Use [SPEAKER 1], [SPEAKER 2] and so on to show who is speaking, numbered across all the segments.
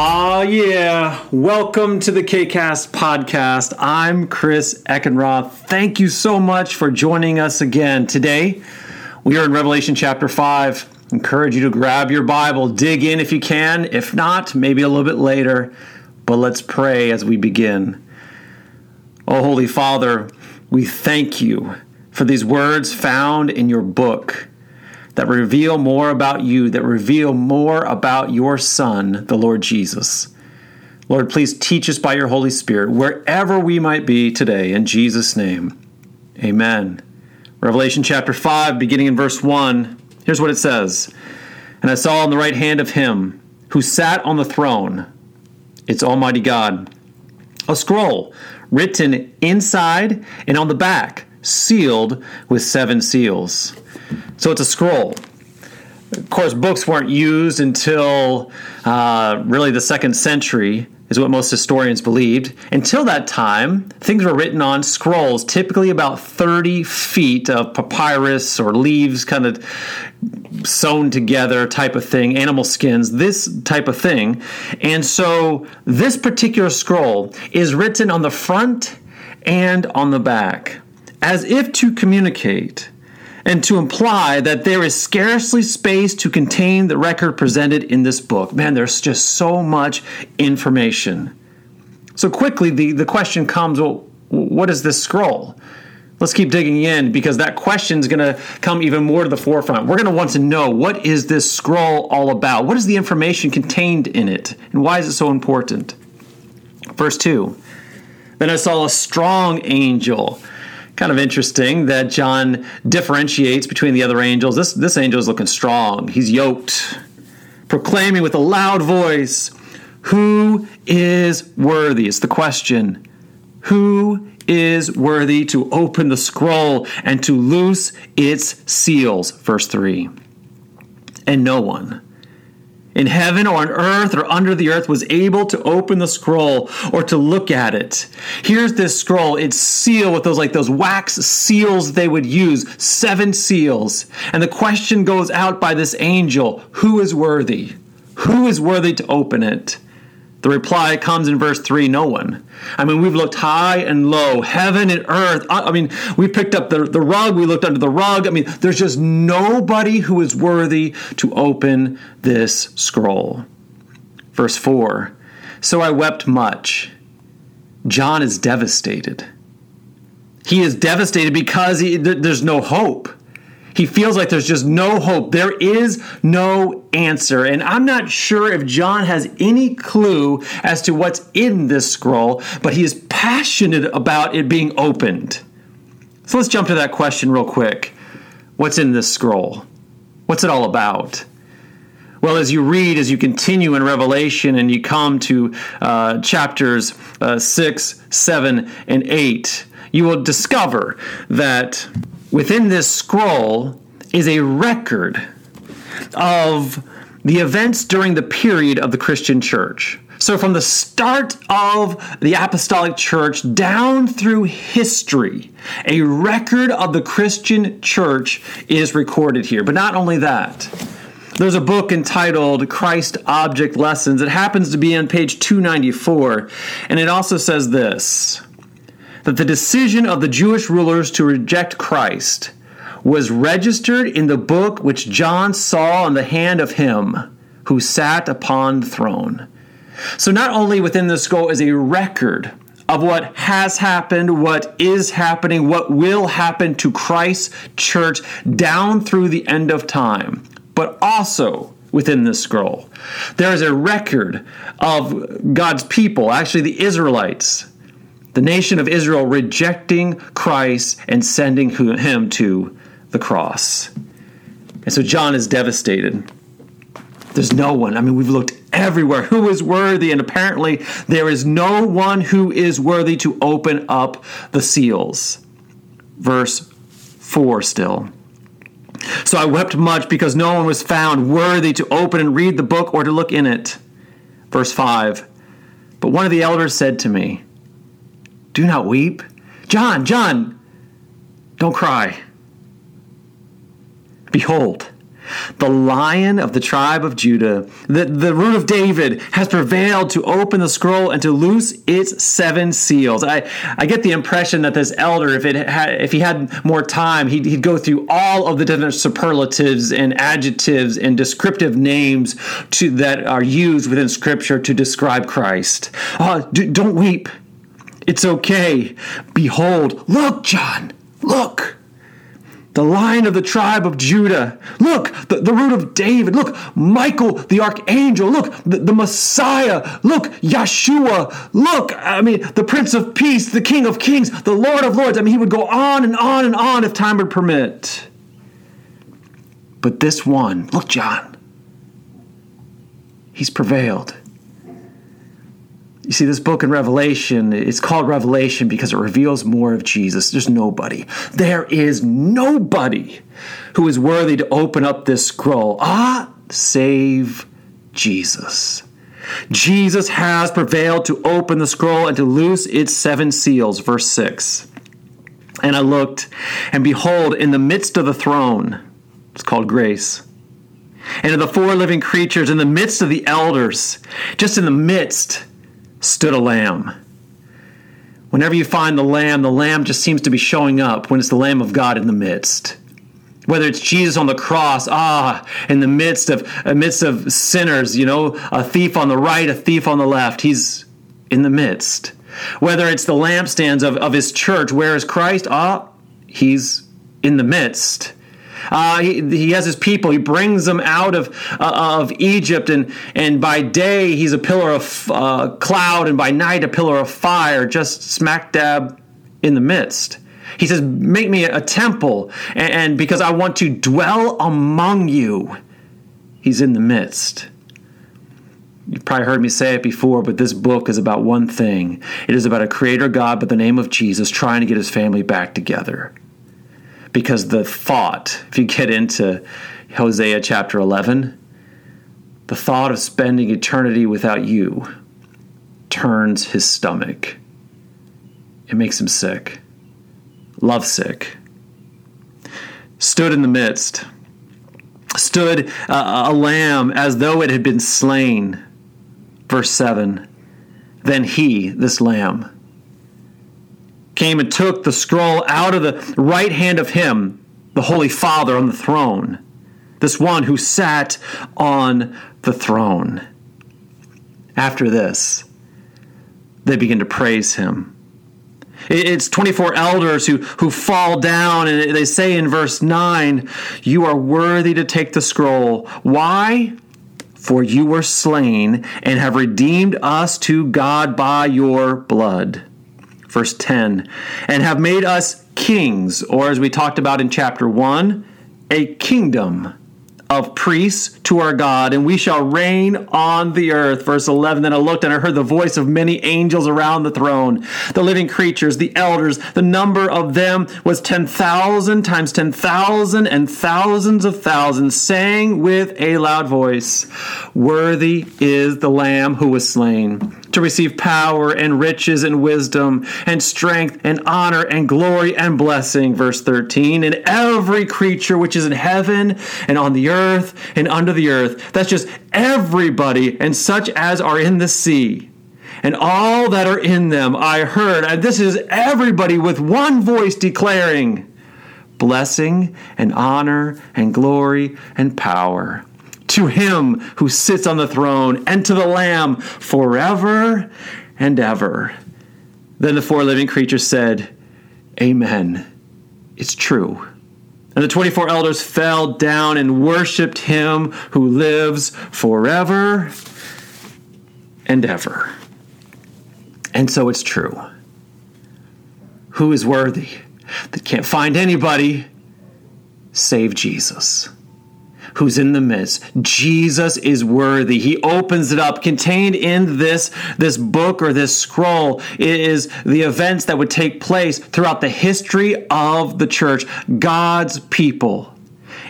[SPEAKER 1] Ah, yeah. Welcome to the KCAST podcast. I'm Chris Eckenroth. Thank you so much for joining us again. Today, we are in Revelation chapter 5. Encourage you to grab your Bible, dig in if you can. If not, maybe a little bit later. But let's pray as we begin. Oh, Holy Father, we thank you for these words found in your book that reveal more about you, that reveal more about your Son, the Lord Jesus. Lord, please teach us by your Holy Spirit wherever we might be today. In Jesus' name, amen. Revelation chapter 5, beginning in verse 1, here's what it says And I saw on the right hand of him who sat on the throne, it's Almighty God, a scroll written inside and on the back, sealed with seven seals. So it's a scroll. Of course, books weren't used until uh, really the second century, is what most historians believed. Until that time, things were written on scrolls, typically about 30 feet of papyrus or leaves kind of sewn together type of thing, animal skins, this type of thing. And so this particular scroll is written on the front and on the back as if to communicate and to imply that there is scarcely space to contain the record presented in this book. Man, there's just so much information. So quickly, the, the question comes well, what is this scroll? Let's keep digging in because that question is going to come even more to the forefront. We're going to want to know what is this scroll all about? What is the information contained in it? And why is it so important? Verse 2 Then I saw a strong angel kind of interesting that John differentiates between the other angels. This, this angel is looking strong, he's yoked, proclaiming with a loud voice, Who is worthy? It's the question. Who is worthy to open the scroll and to loose its seals? Verse 3. And no one in heaven or on earth or under the earth was able to open the scroll or to look at it. Here's this scroll. It's sealed with those like those wax seals they would use, seven seals. And the question goes out by this angel, who is worthy? Who is worthy to open it? The reply comes in verse 3 no one. I mean, we've looked high and low, heaven and earth. I mean, we picked up the, the rug, we looked under the rug. I mean, there's just nobody who is worthy to open this scroll. Verse 4 So I wept much. John is devastated. He is devastated because he, there's no hope. He feels like there's just no hope. There is no answer. And I'm not sure if John has any clue as to what's in this scroll, but he is passionate about it being opened. So let's jump to that question real quick. What's in this scroll? What's it all about? Well, as you read, as you continue in Revelation and you come to uh, chapters uh, 6, 7, and 8, you will discover that within this scroll is a record of the events during the period of the Christian church. So, from the start of the apostolic church down through history, a record of the Christian church is recorded here. But not only that, there's a book entitled Christ Object Lessons. It happens to be on page 294, and it also says this that the decision of the Jewish rulers to reject Christ was registered in the book which John saw in the hand of him who sat upon the throne. So, not only within the scroll is a record of what has happened, what is happening, what will happen to Christ's church down through the end of time, but also within this scroll. There is a record of God's people, actually the Israelites, the nation of Israel rejecting Christ and sending him to the cross. And so John is devastated. There's no one. I mean, we've looked everywhere. Who is worthy? And apparently, there is no one who is worthy to open up the seals. Verse 4 still. So I wept much because no one was found worthy to open and read the book or to look in it. Verse 5. But one of the elders said to me, do not weep. John, John, don't cry. Behold, The lion of the tribe of Judah, the, the root of David, has prevailed to open the scroll and to loose its seven seals. I, I get the impression that this elder, if, it had, if he had more time, he'd, he'd go through all of the different superlatives and adjectives and descriptive names to, that are used within Scripture to describe Christ. Uh, do, don't weep. It's okay. Behold, look, John, look the lion of the tribe of Judah. Look, the, the root of David. Look, Michael, the archangel. Look, the, the Messiah. Look, Yeshua. Look, I mean, the Prince of Peace, the King of Kings, the Lord of Lords. I mean, he would go on and on and on if time would permit. But this one, look, John, he's prevailed. You see, this book in Revelation, it's called Revelation because it reveals more of Jesus. There's nobody. There is nobody who is worthy to open up this scroll. Ah, save Jesus. Jesus has prevailed to open the scroll and to loose its seven seals. Verse 6. And I looked, and behold, in the midst of the throne, it's called grace, and of the four living creatures, in the midst of the elders, just in the midst, stood a lamb. Whenever you find the lamb, the lamb just seems to be showing up when it's the Lamb of God in the midst. Whether it's Jesus on the cross, ah, in the midst of amidst of sinners, you know, a thief on the right, a thief on the left, he's in the midst. Whether it's the lampstands of, of his church, where is Christ? Ah, he's in the midst. Uh, he, he, has his people. He brings them out of uh, of Egypt, and and by day he's a pillar of uh, cloud, and by night a pillar of fire, just smack dab in the midst. He says, "Make me a temple, and, and because I want to dwell among you." He's in the midst. You've probably heard me say it before, but this book is about one thing. It is about a creator God by the name of Jesus trying to get his family back together because the thought, if you get into Hosea chapter 11, the thought of spending eternity without you turns his stomach. It makes him sick, love sick. Stood in the midst, stood uh, a lamb as though it had been slain. Verse 7 Then he, this lamb, came and took the scroll out of the right hand of him, the Holy Father on the throne, this one who sat on the throne. After this, they begin to praise him. It's 24 elders who, who fall down, and they say in verse 9, You are worthy to take the scroll. Why? For you were slain and have redeemed us to God by your blood verse 10, and have made us kings, or as we talked about in chapter 1, a kingdom of priests to our God, and we shall reign on the earth. Verse 11 Then I looked and I heard the voice of many angels around the throne, the living creatures, the elders. The number of them was 10,000 times 10,000 and thousands of thousands, saying with a loud voice, Worthy is the Lamb who was slain to receive power and riches and wisdom and strength and honor and glory and blessing. Verse 13. And every creature which is in heaven and on the earth and under the earth. That's just everybody and such as are in the sea. And all that are in them I heard. And this is everybody with one voice declaring blessing and honor and glory and power to him who sits on the throne and to the Lamb forever and ever. Then the four living creatures said, Amen. It's true. And the 24 elders fell down and worshiped him who lives forever and ever. And so it's true. Who is worthy? That can't find anybody save Jesus who's in the midst. Jesus is worthy. He opens it up. Contained in this, this book or this scroll is the events that would take place throughout the history of the church, God's people.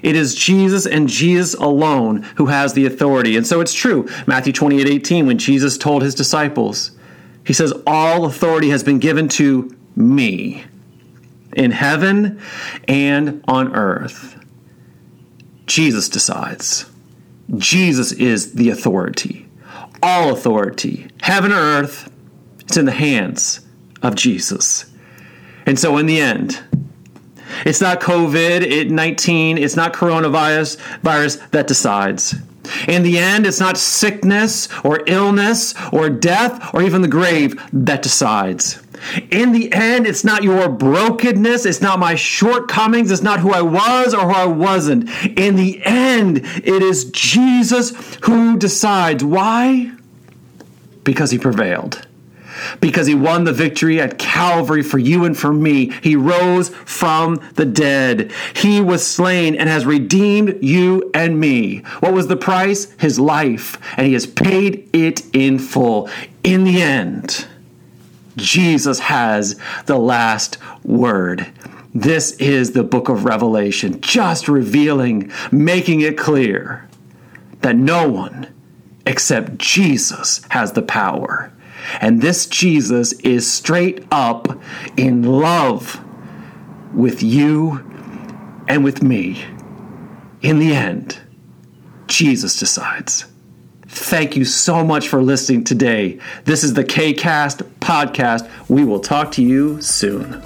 [SPEAKER 1] It is Jesus and Jesus alone who has the authority. And so it's true. Matthew 28 18, when Jesus told his disciples, he says, All authority has been given to me in heaven and on earth. Jesus decides. Jesus is the authority. All authority, heaven or earth, it's in the hands of Jesus. And so, in the end, it's not COVID 19, it's not coronavirus virus that decides. In the end, it's not sickness or illness or death or even the grave that decides. In the end, it's not your brokenness, it's not my shortcomings, it's not who I was or who I wasn't. In the end, it is Jesus who decides. Why? Because he prevailed because he won the victory at Calvary for you and for me. He rose from the dead. He was slain and has redeemed you and me. What was the price? His life. And he has paid it in full. In the end, Jesus has the last word. This is the book of Revelation, just revealing, making it clear that no one except Jesus has the power. And this Jesus is straight up in love with you and with me. In the end, Jesus decides. Thank you so much for listening today. This is the KCast podcast. We will talk to you soon.